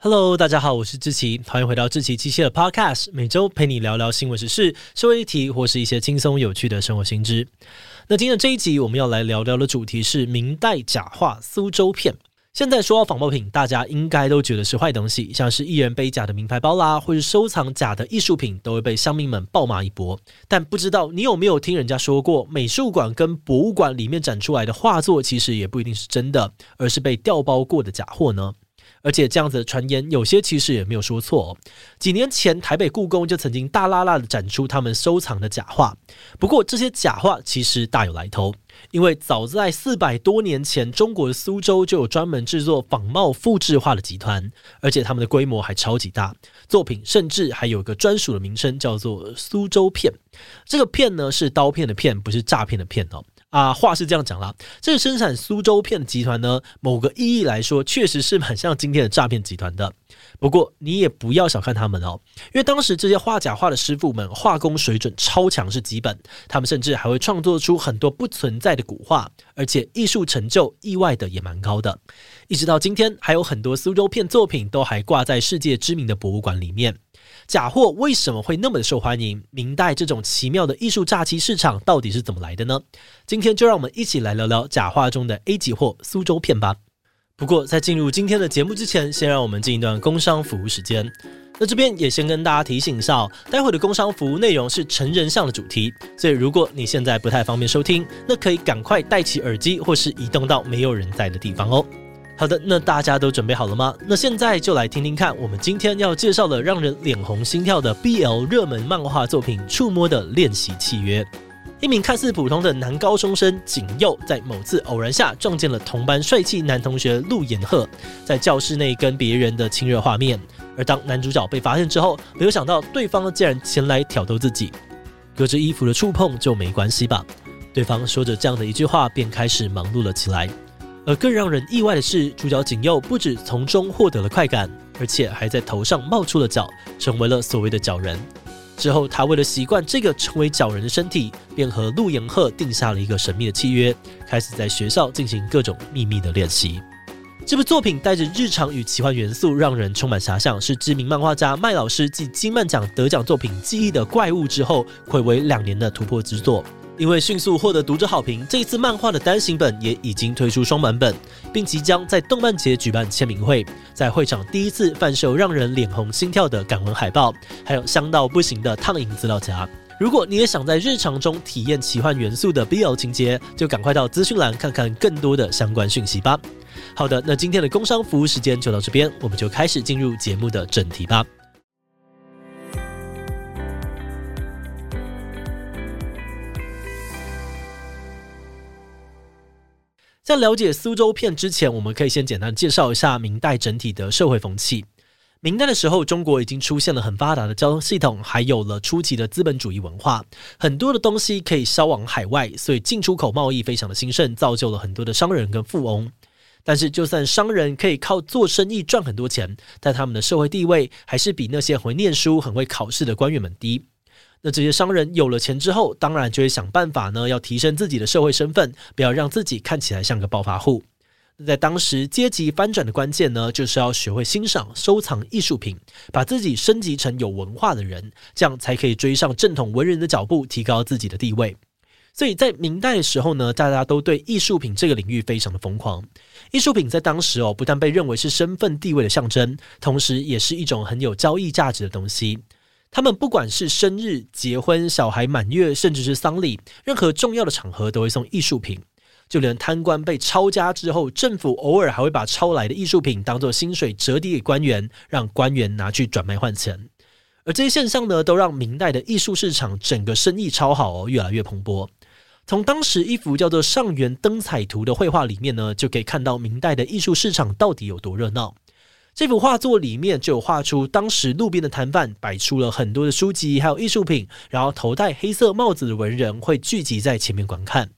Hello，大家好，我是志奇，欢迎回到志奇机械的 Podcast，每周陪你聊聊新闻时事、社会议题或是一些轻松有趣的生活新知。那今天这一集我们要来聊聊的主题是明代假画苏州片。现在说到仿冒品，大家应该都觉得是坏东西，像是艺人背假的名牌包啦，或是收藏假的艺术品，都会被乡民们暴骂一波。但不知道你有没有听人家说过，美术馆跟博物馆里面展出来的画作，其实也不一定是真的，而是被调包过的假货呢？而且这样子的传言，有些其实也没有说错哦。几年前，台北故宫就曾经大拉拉的展出他们收藏的假画。不过，这些假画其实大有来头，因为早在四百多年前，中国的苏州就有专门制作仿冒复制画的集团，而且他们的规模还超级大，作品甚至还有一个专属的名称，叫做“苏州片”。这个“片”呢，是刀片的“片”，不是诈骗的“骗”哦。啊，话是这样讲啦，这个生产苏州片的集团呢，某个意义来说，确实是蛮像今天的诈骗集团的。不过，你也不要小看他们哦，因为当时这些画假画的师傅们，画工水准超强是基本，他们甚至还会创作出很多不存在的古画，而且艺术成就意外的也蛮高的。一直到今天，还有很多苏州片作品都还挂在世界知名的博物馆里面。假货为什么会那么的受欢迎？明代这种奇妙的艺术诈欺市场到底是怎么来的呢？今天就让我们一起来聊聊假画中的 A 级货苏州片吧。不过在进入今天的节目之前，先让我们进一段工商服务时间。那这边也先跟大家提醒一下，待会的工商服务内容是成人向的主题，所以如果你现在不太方便收听，那可以赶快戴起耳机或是移动到没有人在的地方哦。好的，那大家都准备好了吗？那现在就来听听看，我们今天要介绍的让人脸红心跳的 BL 热门漫画作品《触摸的练习契约》。一名看似普通的男高中生景佑，在某次偶然下撞见了同班帅气男同学陆延鹤，在教室内跟别人的亲热画面。而当男主角被发现之后，没有想到对方竟然前来挑逗自己，隔着衣服的触碰就没关系吧？对方说着这样的一句话，便开始忙碌了起来。而更让人意外的是，主角景佑不止从中获得了快感，而且还在头上冒出了角，成为了所谓的角人。之后，他为了习惯这个成为角人的身体，便和陆延鹤定下了一个神秘的契约，开始在学校进行各种秘密的练习。这部作品带着日常与奇幻元素，让人充满遐想，是知名漫画家麦老师继金漫奖得奖作品《记忆的怪物》之后，睽违两年的突破之作。因为迅速获得读者好评，这一次漫画的单行本也已经推出双版本，并即将在动漫节举办签名会，在会场第一次贩售让人脸红心跳的感文海报，还有香到不行的烫银资料夹。如果你也想在日常中体验奇幻元素的 BL 情节，就赶快到资讯栏看看更多的相关讯息吧。好的，那今天的工商服务时间就到这边，我们就开始进入节目的正题吧。在了解苏州片之前，我们可以先简单介绍一下明代整体的社会风气。明代的时候，中国已经出现了很发达的交通系统，还有了初期的资本主义文化，很多的东西可以销往海外，所以进出口贸易非常的兴盛，造就了很多的商人跟富翁。但是，就算商人可以靠做生意赚很多钱，但他们的社会地位还是比那些会念书、很会考试的官员们低。那这些商人有了钱之后，当然就会想办法呢，要提升自己的社会身份，不要让自己看起来像个暴发户。那在当时阶级翻转的关键呢，就是要学会欣赏、收藏艺术品，把自己升级成有文化的人，这样才可以追上正统文人的脚步，提高自己的地位。所以在明代的时候呢，大家都对艺术品这个领域非常的疯狂。艺术品在当时哦，不但被认为是身份地位的象征，同时也是一种很有交易价值的东西。他们不管是生日、结婚、小孩满月，甚至是丧礼，任何重要的场合都会送艺术品。就连贪官被抄家之后，政府偶尔还会把抄来的艺术品当做薪水折抵给官员，让官员拿去转卖换钱。而这些现象呢，都让明代的艺术市场整个生意超好哦，越来越蓬勃。从当时一幅叫做《上元灯彩图》的绘画里面呢，就可以看到明代的艺术市场到底有多热闹。这幅画作里面就有画出当时路边的摊贩摆出了很多的书籍，还有艺术品，然后头戴黑色帽子的文人会聚集在前面观看。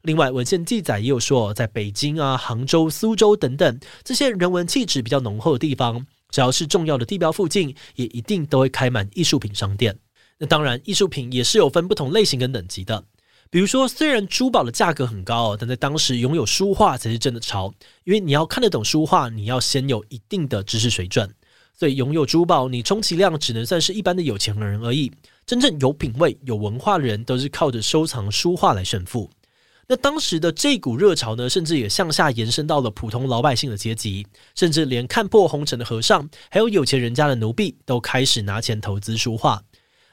另外，文献记载也有说，在北京啊、杭州、苏州等等这些人文气质比较浓厚的地方，只要是重要的地标附近，也一定都会开满艺术品商店。那当然，艺术品也是有分不同类型跟等级的。比如说，虽然珠宝的价格很高，但在当时拥有书画才是真的潮，因为你要看得懂书画，你要先有一定的知识水准。所以拥有珠宝，你充其量只能算是一般的有钱人而已。真正有品位、有文化的人，都是靠着收藏书画来炫富。那当时的这股热潮呢，甚至也向下延伸到了普通老百姓的阶级，甚至连看破红尘的和尚，还有有钱人家的奴婢，都开始拿钱投资书画。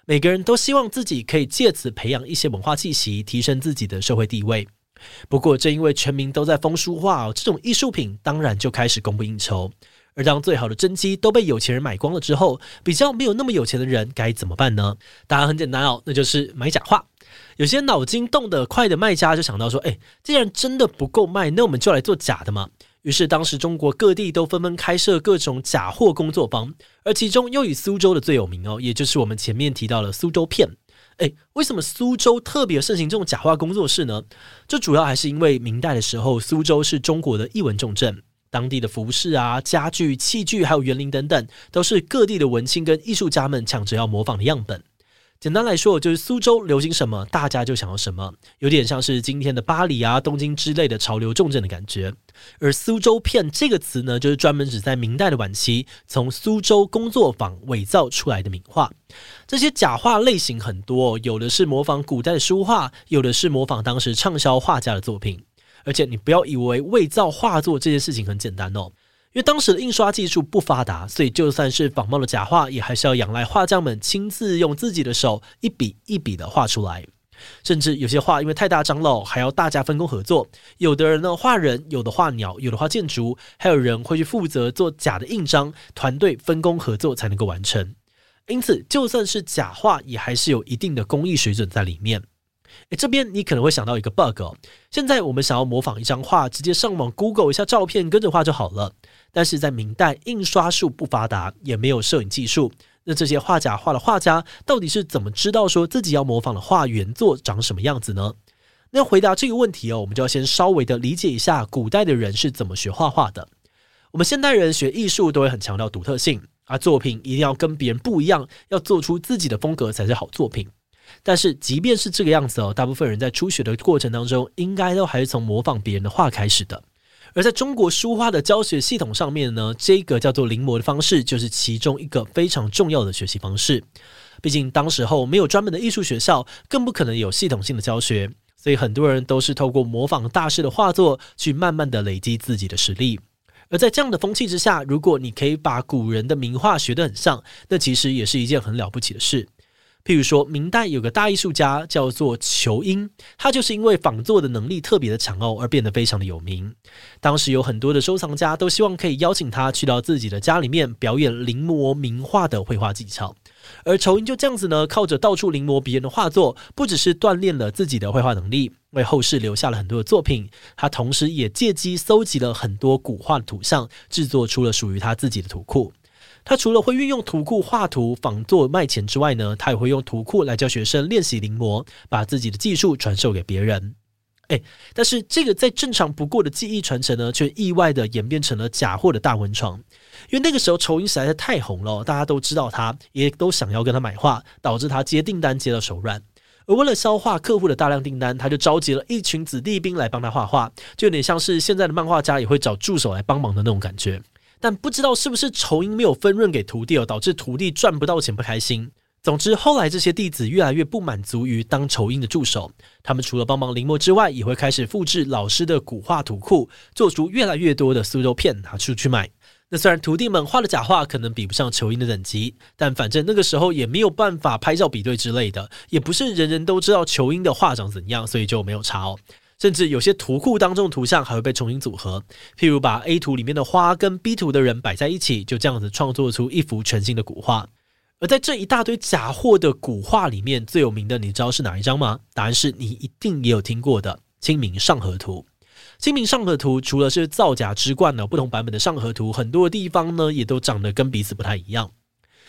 每个人都希望自己可以借此培养一些文化气息，提升自己的社会地位。不过，正因为全民都在疯书画，这种艺术品当然就开始供不应求。而当最好的真迹都被有钱人买光了之后，比较没有那么有钱的人该怎么办呢？答案很简单哦，那就是买假画。有些脑筋动得快的卖家就想到说：“哎，既然真的不够卖，那我们就来做假的嘛。”于是，当时中国各地都纷纷开设各种假货工作坊，而其中又以苏州的最有名哦，也就是我们前面提到的苏州片。哎，为什么苏州特别盛行这种假画工作室呢？这主要还是因为明代的时候，苏州是中国的艺文重镇。当地的服饰啊、家具、器具，还有园林等等，都是各地的文青跟艺术家们抢着要模仿的样本。简单来说，就是苏州流行什么，大家就想要什么，有点像是今天的巴黎啊、东京之类的潮流重镇的感觉。而“苏州片”这个词呢，就是专门指在明代的晚期，从苏州工作坊伪造出来的名画。这些假画类型很多，有的是模仿古代的书画，有的是模仿当时畅销画家的作品。而且你不要以为伪造画作这件事情很简单哦，因为当时的印刷技术不发达，所以就算是仿冒的假画，也还是要仰赖画匠们亲自用自己的手一笔一笔的画出来。甚至有些画因为太大张了，还要大家分工合作。有的人呢画人，有的画鸟，有的画建筑，还有人会去负责做假的印章，团队分工合作才能够完成。因此，就算是假画，也还是有一定的工艺水准在里面。诶，这边你可能会想到一个 bug。现在我们想要模仿一张画，直接上网 Google 一下照片，跟着画就好了。但是在明代，印刷术不发达，也没有摄影技术。那这些画假画的画家，到底是怎么知道说自己要模仿的画原作长什么样子呢？那回答这个问题哦，我们就要先稍微的理解一下古代的人是怎么学画画的。我们现代人学艺术都会很强调独特性，而作品一定要跟别人不一样，要做出自己的风格才是好作品。但是，即便是这个样子哦，大部分人在初学的过程当中，应该都还是从模仿别人的画开始的。而在中国书画的教学系统上面呢，这个叫做临摹的方式，就是其中一个非常重要的学习方式。毕竟当时候没有专门的艺术学校，更不可能有系统性的教学，所以很多人都是透过模仿大师的画作，去慢慢的累积自己的实力。而在这样的风气之下，如果你可以把古人的名画学得很像，那其实也是一件很了不起的事。譬如说，明代有个大艺术家叫做仇英，他就是因为仿作的能力特别的强哦，而变得非常的有名。当时有很多的收藏家都希望可以邀请他去到自己的家里面表演临摹名画的绘画技巧。而仇英就这样子呢，靠着到处临摹别人的画作，不只是锻炼了自己的绘画能力，为后世留下了很多的作品。他同时也借机搜集了很多古画的图像，制作出了属于他自己的图库。他除了会运用图库画图仿作卖钱之外呢，他也会用图库来教学生练习临摹，把自己的技术传授给别人。诶，但是这个再正常不过的技艺传承呢，却意外的演变成了假货的大文床。因为那个时候仇英实在是太红了，大家都知道他，也都想要跟他买画，导致他接订单接到手软。而为了消化客户的大量订单，他就召集了一群子弟兵来帮他画画，就有点像是现在的漫画家也会找助手来帮忙的那种感觉。但不知道是不是仇英没有分润给徒弟哦，导致徒弟赚不到钱不开心。总之，后来这些弟子越来越不满足于当仇英的助手，他们除了帮忙临摹之外，也会开始复制老师的古画图库，做出越来越多的苏州片拿出去卖。那虽然徒弟们画的假画可能比不上仇英的等级，但反正那个时候也没有办法拍照比对之类的，也不是人人都知道仇英的画长怎样，所以就没有差哦。甚至有些图库当中的图像还会被重新组合，譬如把 A 图里面的花跟 B 图的人摆在一起，就这样子创作出一幅全新的古画。而在这一大堆假货的古画里面，最有名的你知道是哪一张吗？答案是你一定也有听过的《清明上河图》。《清明上河图》除了是造假之冠呢，不同版本的上河图很多的地方呢也都长得跟彼此不太一样。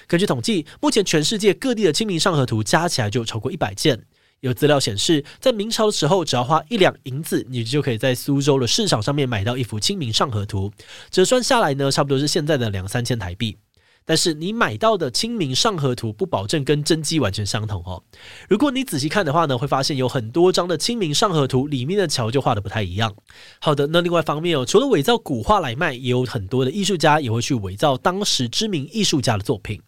根据统计，目前全世界各地的《清明上河图》加起来就超过一百件。有资料显示，在明朝的时候，只要花一两银子，你就可以在苏州的市场上面买到一幅《清明上河图》，折算下来呢，差不多是现在的两三千台币。但是你买到的清明上河图不保证跟真迹完全相同哦。如果你仔细看的话呢，会发现有很多张的清明上河图里面的桥就画的不太一样。好的，那另外一方面哦，除了伪造古画来卖，也有很多的艺术家也会去伪造当时知名艺术家的作品。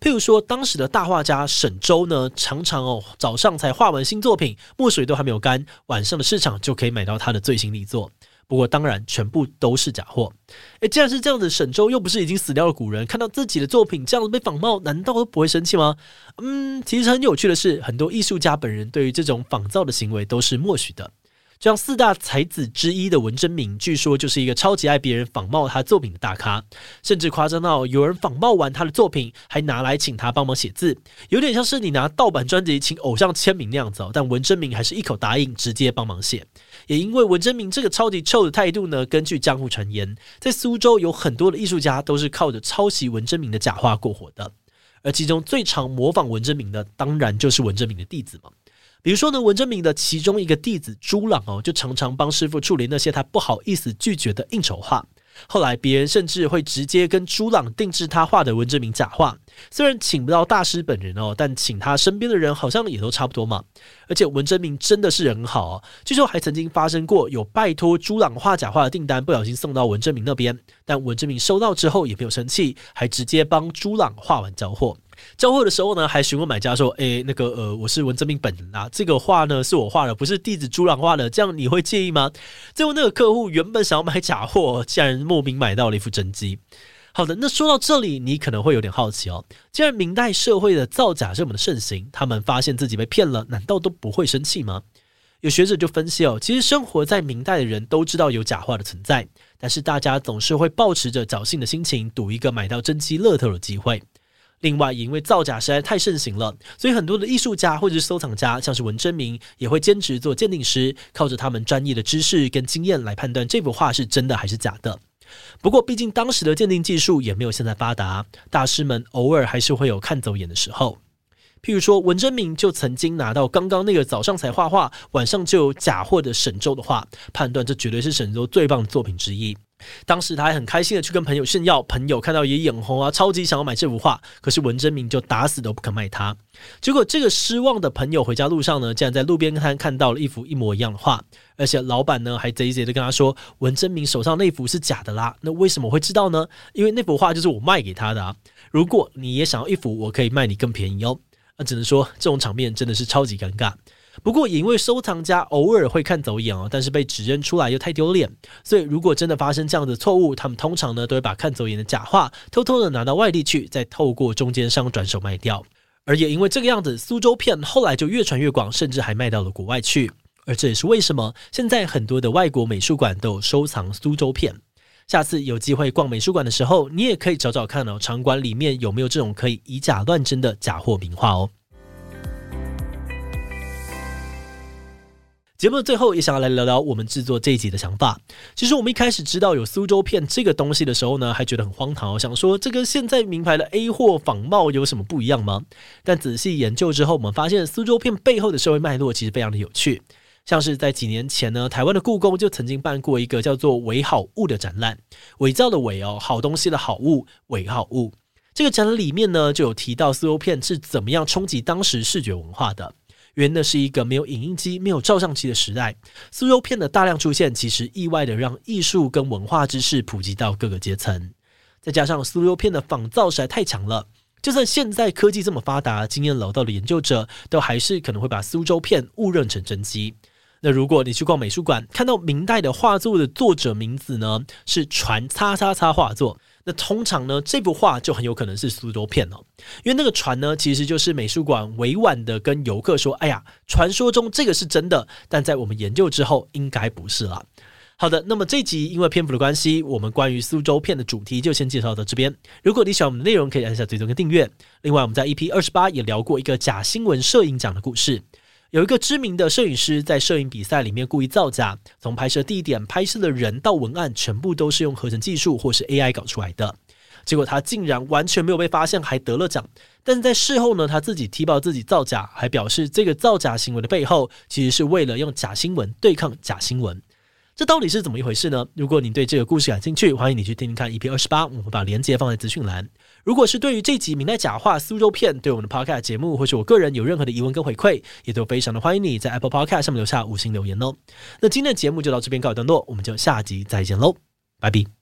譬如说，当时的大画家沈周呢，常常哦早上才画完新作品，墨水都还没有干，晚上的市场就可以买到他的最新力作。不过当然，全部都是假货。诶，既然是这样子，沈周又不是已经死掉的古人，看到自己的作品这样子被仿冒，难道都不会生气吗？嗯，其实很有趣的是，很多艺术家本人对于这种仿造的行为都是默许的。像四大才子之一的文征明，据说就是一个超级爱别人仿冒他作品的大咖，甚至夸张到有人仿冒完他的作品，还拿来请他帮忙写字，有点像是你拿盗版专辑请偶像签名那样子哦。但文征明还是一口答应，直接帮忙写。也因为文征明这个超级臭的态度呢，根据江湖传言，在苏州有很多的艺术家都是靠着抄袭文征明的假画过活的，而其中最常模仿文征明的，当然就是文征明的弟子嘛。比如说呢，文征明的其中一个弟子朱朗哦，就常常帮师傅处理那些他不好意思拒绝的应酬画。后来别人甚至会直接跟朱朗定制他画的文征明假画。虽然请不到大师本人哦，但请他身边的人好像也都差不多嘛。而且文征明真的是人好哦，据说还曾经发生过有拜托朱朗画假画的订单不小心送到文征明那边，但文征明收到之后也没有生气，还直接帮朱朗画完交货。交货的时候呢，还询问买家说：“诶，那个呃，我是文征明本人啊，这个画呢是我画的，不是弟子朱朗画的，这样你会介意吗？”最后那个客户原本想要买假货，竟然莫名买到了一副真迹。好的，那说到这里，你可能会有点好奇哦，既然明代社会的造假这么的盛行，他们发现自己被骗了，难道都不会生气吗？有学者就分析哦，其实生活在明代的人都知道有假画的存在，但是大家总是会抱持着侥幸的心情，赌一个买到真迹乐透的机会。另外，也因为造假实在太盛行了，所以很多的艺术家或者是收藏家，像是文征明，也会兼职做鉴定师，靠着他们专业的知识跟经验来判断这幅画是真的还是假的。不过，毕竟当时的鉴定技术也没有现在发达，大师们偶尔还是会有看走眼的时候。譬如说，文征明就曾经拿到刚刚那个早上才画画，晚上就有假货的沈周的画，判断这绝对是沈周最棒的作品之一。当时他还很开心的去跟朋友炫耀，朋友看到也眼红啊，超级想要买这幅画。可是文征明就打死都不肯卖他。结果这个失望的朋友回家路上呢，竟然在路边摊看到了一幅一模一样的画，而且老板呢还贼贼的跟他说，文征明手上那幅是假的啦。那为什么会知道呢？因为那幅画就是我卖给他的啊。如果你也想要一幅，我可以卖你更便宜哦。那只能说这种场面真的是超级尴尬。不过，也因为收藏家偶尔会看走眼哦，但是被指认出来又太丢脸，所以如果真的发生这样的错误，他们通常呢都会把看走眼的假画偷偷的拿到外地去，再透过中间商转手卖掉。而也因为这个样子，苏州片后来就越传越广，甚至还卖到了国外去。而这也是为什么现在很多的外国美术馆都有收藏苏州片。下次有机会逛美术馆的时候，你也可以找找看哦，场馆里面有没有这种可以以假乱真的假货名画哦。节目的最后也想要来聊聊我们制作这一集的想法。其实我们一开始知道有苏州片这个东西的时候呢，还觉得很荒唐，想说这个现在名牌的 A 货仿冒有什么不一样吗？但仔细研究之后，我们发现苏州片背后的社会脉络其实非常的有趣。像是在几年前呢，台湾的故宫就曾经办过一个叫做“伪好物”的展览，伪造的伪哦，好东西的好物，伪好物。这个展览里面呢，就有提到苏州片是怎么样冲击当时视觉文化的。因为那是一个没有影印机、没有照相机的时代，苏州片的大量出现，其实意外的让艺术跟文化知识普及到各个阶层。再加上苏州片的仿造实在太强了，就算现在科技这么发达，经验老道的研究者都还是可能会把苏州片误认成真迹。那如果你去逛美术馆，看到明代的画作的作者名字呢，是传叉叉叉画作。那通常呢，这幅画就很有可能是苏州片哦，因为那个船呢，其实就是美术馆委婉的跟游客说：“哎呀，传说中这个是真的，但在我们研究之后，应该不是了。”好的，那么这集因为篇幅的关系，我们关于苏州片的主题就先介绍到这边。如果你喜欢我们的内容，可以按下追踪跟订阅。另外，我们在 EP 二十八也聊过一个假新闻摄影奖的故事。有一个知名的摄影师在摄影比赛里面故意造假，从拍摄地点、拍摄的人到文案，全部都是用合成技术或是 AI 搞出来的。结果他竟然完全没有被发现，还得了奖。但是在事后呢，他自己踢爆自己造假，还表示这个造假行为的背后，其实是为了用假新闻对抗假新闻。这到底是怎么一回事呢？如果你对这个故事感兴趣，欢迎你去听听看 EP 二十八，我们把连接放在资讯栏。如果是对于这集明代假话苏州片，对我们的 Podcast 节目或是我个人有任何的疑问跟回馈，也都非常的欢迎你在 Apple Podcast 上面留下五星留言哦。那今天的节目就到这边告一段落，我们就下集再见喽，拜拜。